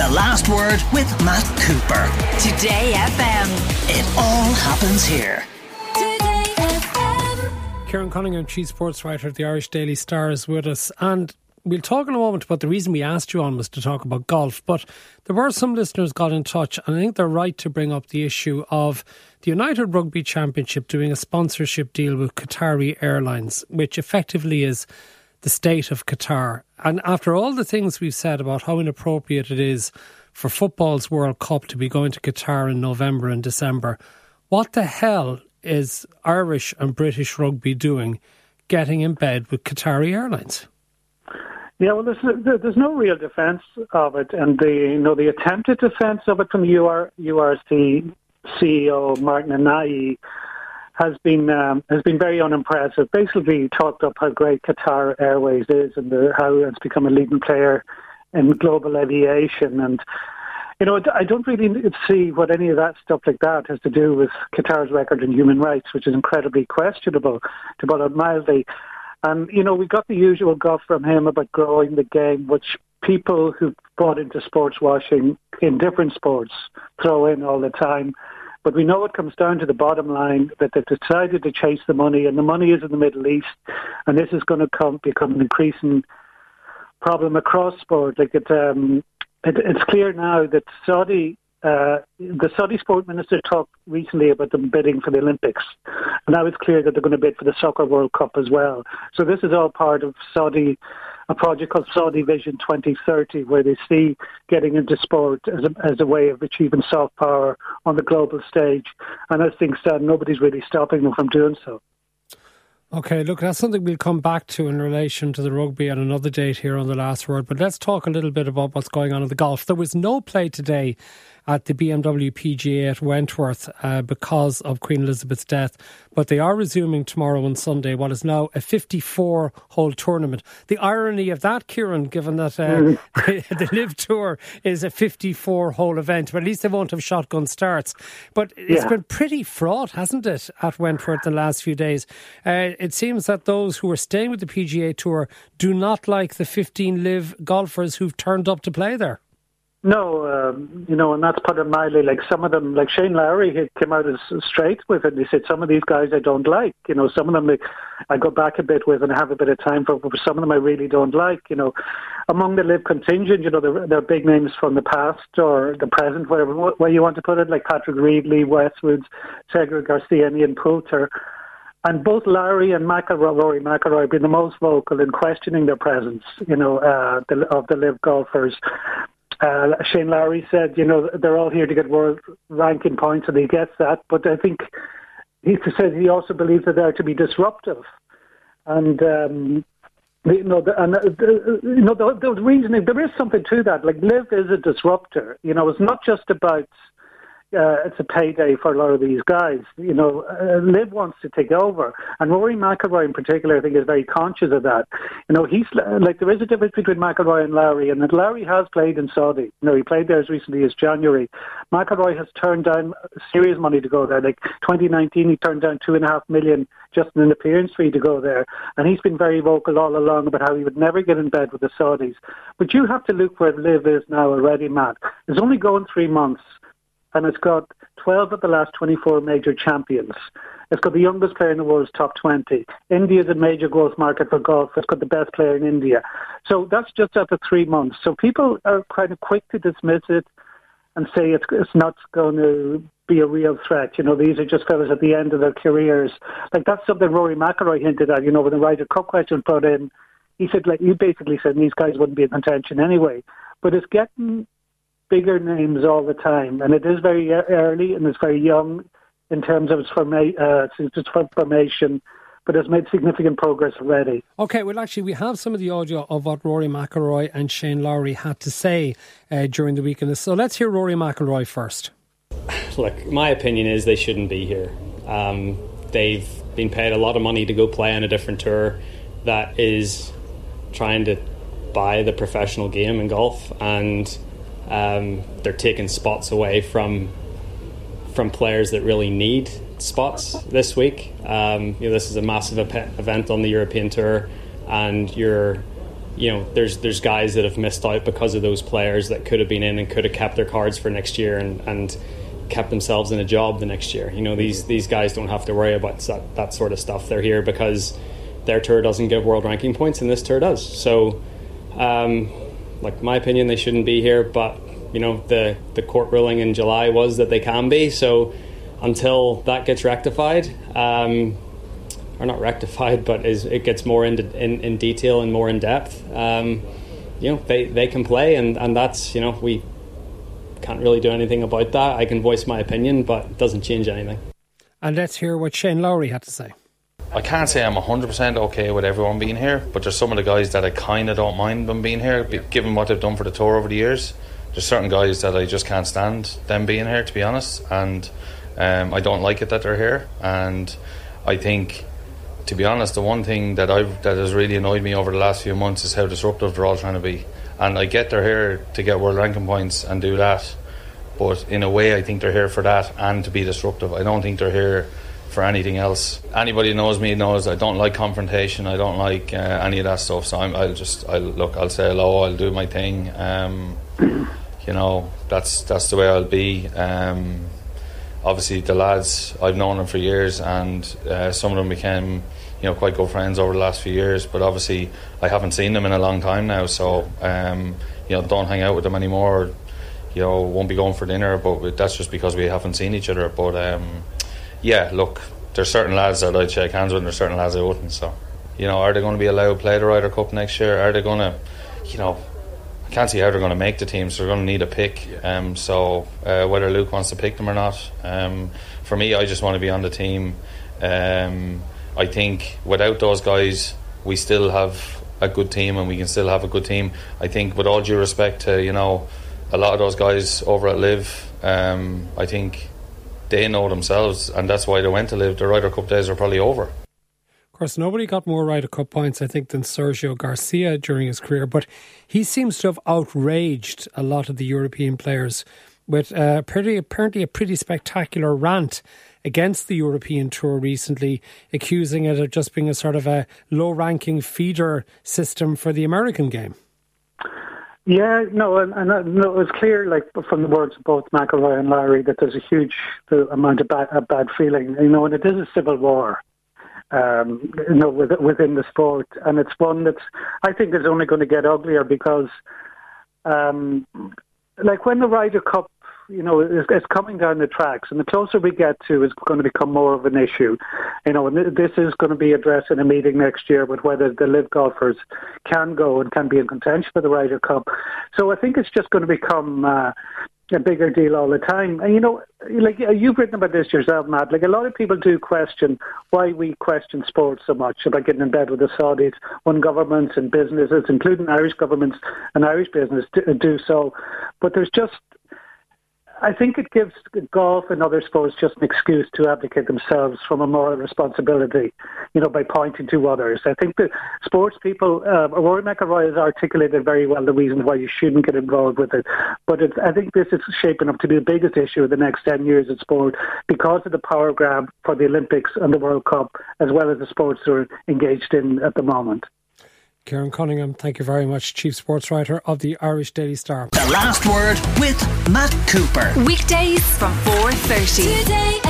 The Last Word with Matt Cooper. Today FM. It all happens here. Today FM. Kieran Cunningham, chief sports writer at the Irish Daily Star, is with us. And we'll talk in a moment about the reason we asked you on was to talk about golf. But there were some listeners got in touch, and I think they're right to bring up the issue of the United Rugby Championship doing a sponsorship deal with Qatari Airlines, which effectively is the state of Qatar. And after all the things we've said about how inappropriate it is for football's World Cup to be going to Qatar in November and December, what the hell is Irish and British rugby doing getting in bed with Qatari Airlines? Yeah, well, there's, there's no real defence of it, and the you know the attempted defence of it from UR, URC CEO Martin Anayi has been um, has been very unimpressive. Basically, talked up how great Qatar Airways is and the, how it's become a leading player in global aviation. And you know, I don't really see what any of that stuff like that has to do with Qatar's record in human rights, which is incredibly questionable, to put it mildly. And you know, we got the usual guff from him about growing the game, which people who bought into sports washing in different sports throw in all the time. But we know it comes down to the bottom line that they've decided to chase the money, and the money is in the Middle East, and this is going to come, become an increasing problem across sport. Like it, um, it, it's clear now that Saudi, uh, the Saudi sport minister talked recently about them bidding for the Olympics, and now it's clear that they're going to bid for the Soccer World Cup as well. So this is all part of Saudi a project called Saudi Vision 2030, where they see getting into sport as a, as a way of achieving soft power on the global stage. And as things stand, nobody's really stopping them from doing so. Okay, look, that's something we'll come back to in relation to the rugby at another date here on the last word. But let's talk a little bit about what's going on in the golf. There was no play today at the BMW PGA at Wentworth uh, because of Queen Elizabeth's death. But they are resuming tomorrow and Sunday what is now a 54 hole tournament. The irony of that, Kieran, given that uh, mm. the LIV Tour is a 54 hole event, but at least they won't have shotgun starts. But it's yeah. been pretty fraught, hasn't it, at Wentworth the last few days? Uh, it seems that those who are staying with the PGA Tour do not like the 15 LIV golfers who've turned up to play there. No, um, you know, and that's put it mildly. Like some of them, like Shane Lowry, he came out as straight with it. And he said some of these guys I don't like. You know, some of them like, I go back a bit with and have a bit of time for. But some of them I really don't like. You know, among the LIV contingent, you know, they're, they're big names from the past or the present, whatever way you want to put it, like Patrick Reed, Lee Westwoods, Sergio Garcia, and Ian Poulter. And both Lowry and McIlroy, Rory McIlroy have been the most vocal in questioning their presence, you know, uh, the, of the LIV golfers. Uh, Shane Lowry said, you know, they're all here to get world ranking points, and he gets that. But I think he says he also believes that they're to be disruptive, and um, you know, the, and the, you know, the, the reasoning there is something to that. Like, LIV is a disruptor. You know, it's not just about uh, it's a payday for a lot of these guys. You know, uh, LIV wants to take over, and Rory McIlroy in particular, I think, is very conscious of that. You know, he's like there is a difference between McIlroy and Lowry, and that Lowry has played in Saudi. You know, he played there as recently as January. McIlroy has turned down serious money to go there. Like 2019, he turned down two and a half million just in an appearance fee to go there, and he's been very vocal all along about how he would never get in bed with the Saudis. But you have to look where LIV is now already, Matt. It's only going three months and it's got 12 of the last 24 major champions. It's got the youngest player in the world's top 20. India is a major growth market for golf. It's got the best player in India. So that's just after three months. So people are kind of quick to dismiss it and say it's, it's not going to be a real threat. You know, these are just fellas at the end of their careers. Like that's something Rory McIlroy hinted at, you know, when the Ryder Cup question put in. He said, like, you basically said these guys wouldn't be in contention anyway. But it's getting bigger names all the time, and it is very early and it's very young in terms of its, forma- uh, its formation. But has made significant progress already. Okay, well, actually, we have some of the audio of what Rory McIlroy and Shane Lowry had to say uh, during the weekend. So let's hear Rory McIlroy first. Look, my opinion is they shouldn't be here. Um, they've been paid a lot of money to go play on a different tour that is trying to buy the professional game in golf, and um, they're taking spots away from from players that really need spots this week. Um, you know, this is a massive event on the European Tour, and you're you know, there's there's guys that have missed out because of those players that could have been in and could have kept their cards for next year and, and kept themselves in a job the next year. You know, these these guys don't have to worry about that, that sort of stuff. They're here because their tour doesn't give world ranking points and this tour does. So, um, like my opinion, they shouldn't be here. But you know, the the court ruling in July was that they can be. So until that gets rectified. Um, or not rectified, but is it gets more into in, in detail and more in depth. Um, you know, they, they can play, and, and that's you know we can't really do anything about that. I can voice my opinion, but it doesn't change anything. And let's hear what Shane Lowry had to say. I can't say I'm 100% okay with everyone being here, but there's some of the guys that I kind of don't mind them being here, given what they've done for the tour over the years. There's certain guys that I just can't stand them being here, to be honest, and um, I don't like it that they're here. And I think to be honest, the one thing that I've that has really annoyed me over the last few months is how disruptive they're all trying to be. And I get they're here to get world ranking points and do that, but in a way, I think they're here for that and to be disruptive. I don't think they're here for anything else. Anybody knows me knows I don't like confrontation. I don't like uh, any of that stuff. So i will just I'll look. I'll say hello. I'll do my thing. Um, you know, that's that's the way I'll be. Um, obviously the lads I've known them for years, and uh, some of them became you know quite good friends over the last few years. But obviously I haven't seen them in a long time now, so um, you know don't hang out with them anymore. You know won't be going for dinner, but that's just because we haven't seen each other. But um, yeah, look, there's certain lads that I'd shake hands with, and there's certain lads I wouldn't. So you know, are they going to be allowed to play the Ryder Cup next year? Are they going to, you know, I can't see how they're going to make the team, so they're going to need a pick. Um, so uh, whether Luke wants to pick them or not, um, for me, I just want to be on the team. Um, I think without those guys, we still have a good team, and we can still have a good team. I think, with all due respect to you know, a lot of those guys over at LIV, um, I think they know themselves, and that's why they went to LIV. The Ryder Cup days are probably over Of course, nobody got more Ryder Cup points, I think, than Sergio Garcia during his career, but he seems to have outraged a lot of the European players with uh, pretty, apparently a pretty spectacular rant against the European Tour recently, accusing it of just being a sort of a low ranking feeder system for the American game. Yeah, no, and, and uh, no, it was clear, like from the words of both McIlroy and Lowry, that there's a huge amount of bad, of bad feeling. You know, and it is a civil war um, you know, within the sport, and it's one that's I think is only going to get uglier because, um, like when the Ryder Cup, you know, is, is coming down the tracks, and the closer we get to, is going to become more of an issue. You know, and this is going to be addressed in a meeting next year with whether the LIV golfers can go and can be in contention for the Ryder Cup. So I think it's just going to become. Uh, a bigger deal all the time. And you know, like you've written about this yourself, Matt. Like a lot of people do question why we question sports so much about getting in bed with the Saudis when governments and businesses, including Irish governments and Irish business, do so. But there's just I think it gives golf and other sports just an excuse to abdicate themselves from a moral responsibility, you know, by pointing to others. I think that sports people, uh, Rory McIlroy has articulated very well the reasons why you shouldn't get involved with it. But it's, I think this is shaping up to be the biggest issue in the next 10 years in sport because of the power grab for the Olympics and the World Cup, as well as the sports are engaged in at the moment. Kieran Cunningham, thank you very much, Chief Sports Writer of the Irish Daily Star. The last word with Matt Cooper. Weekdays from 4.30. Today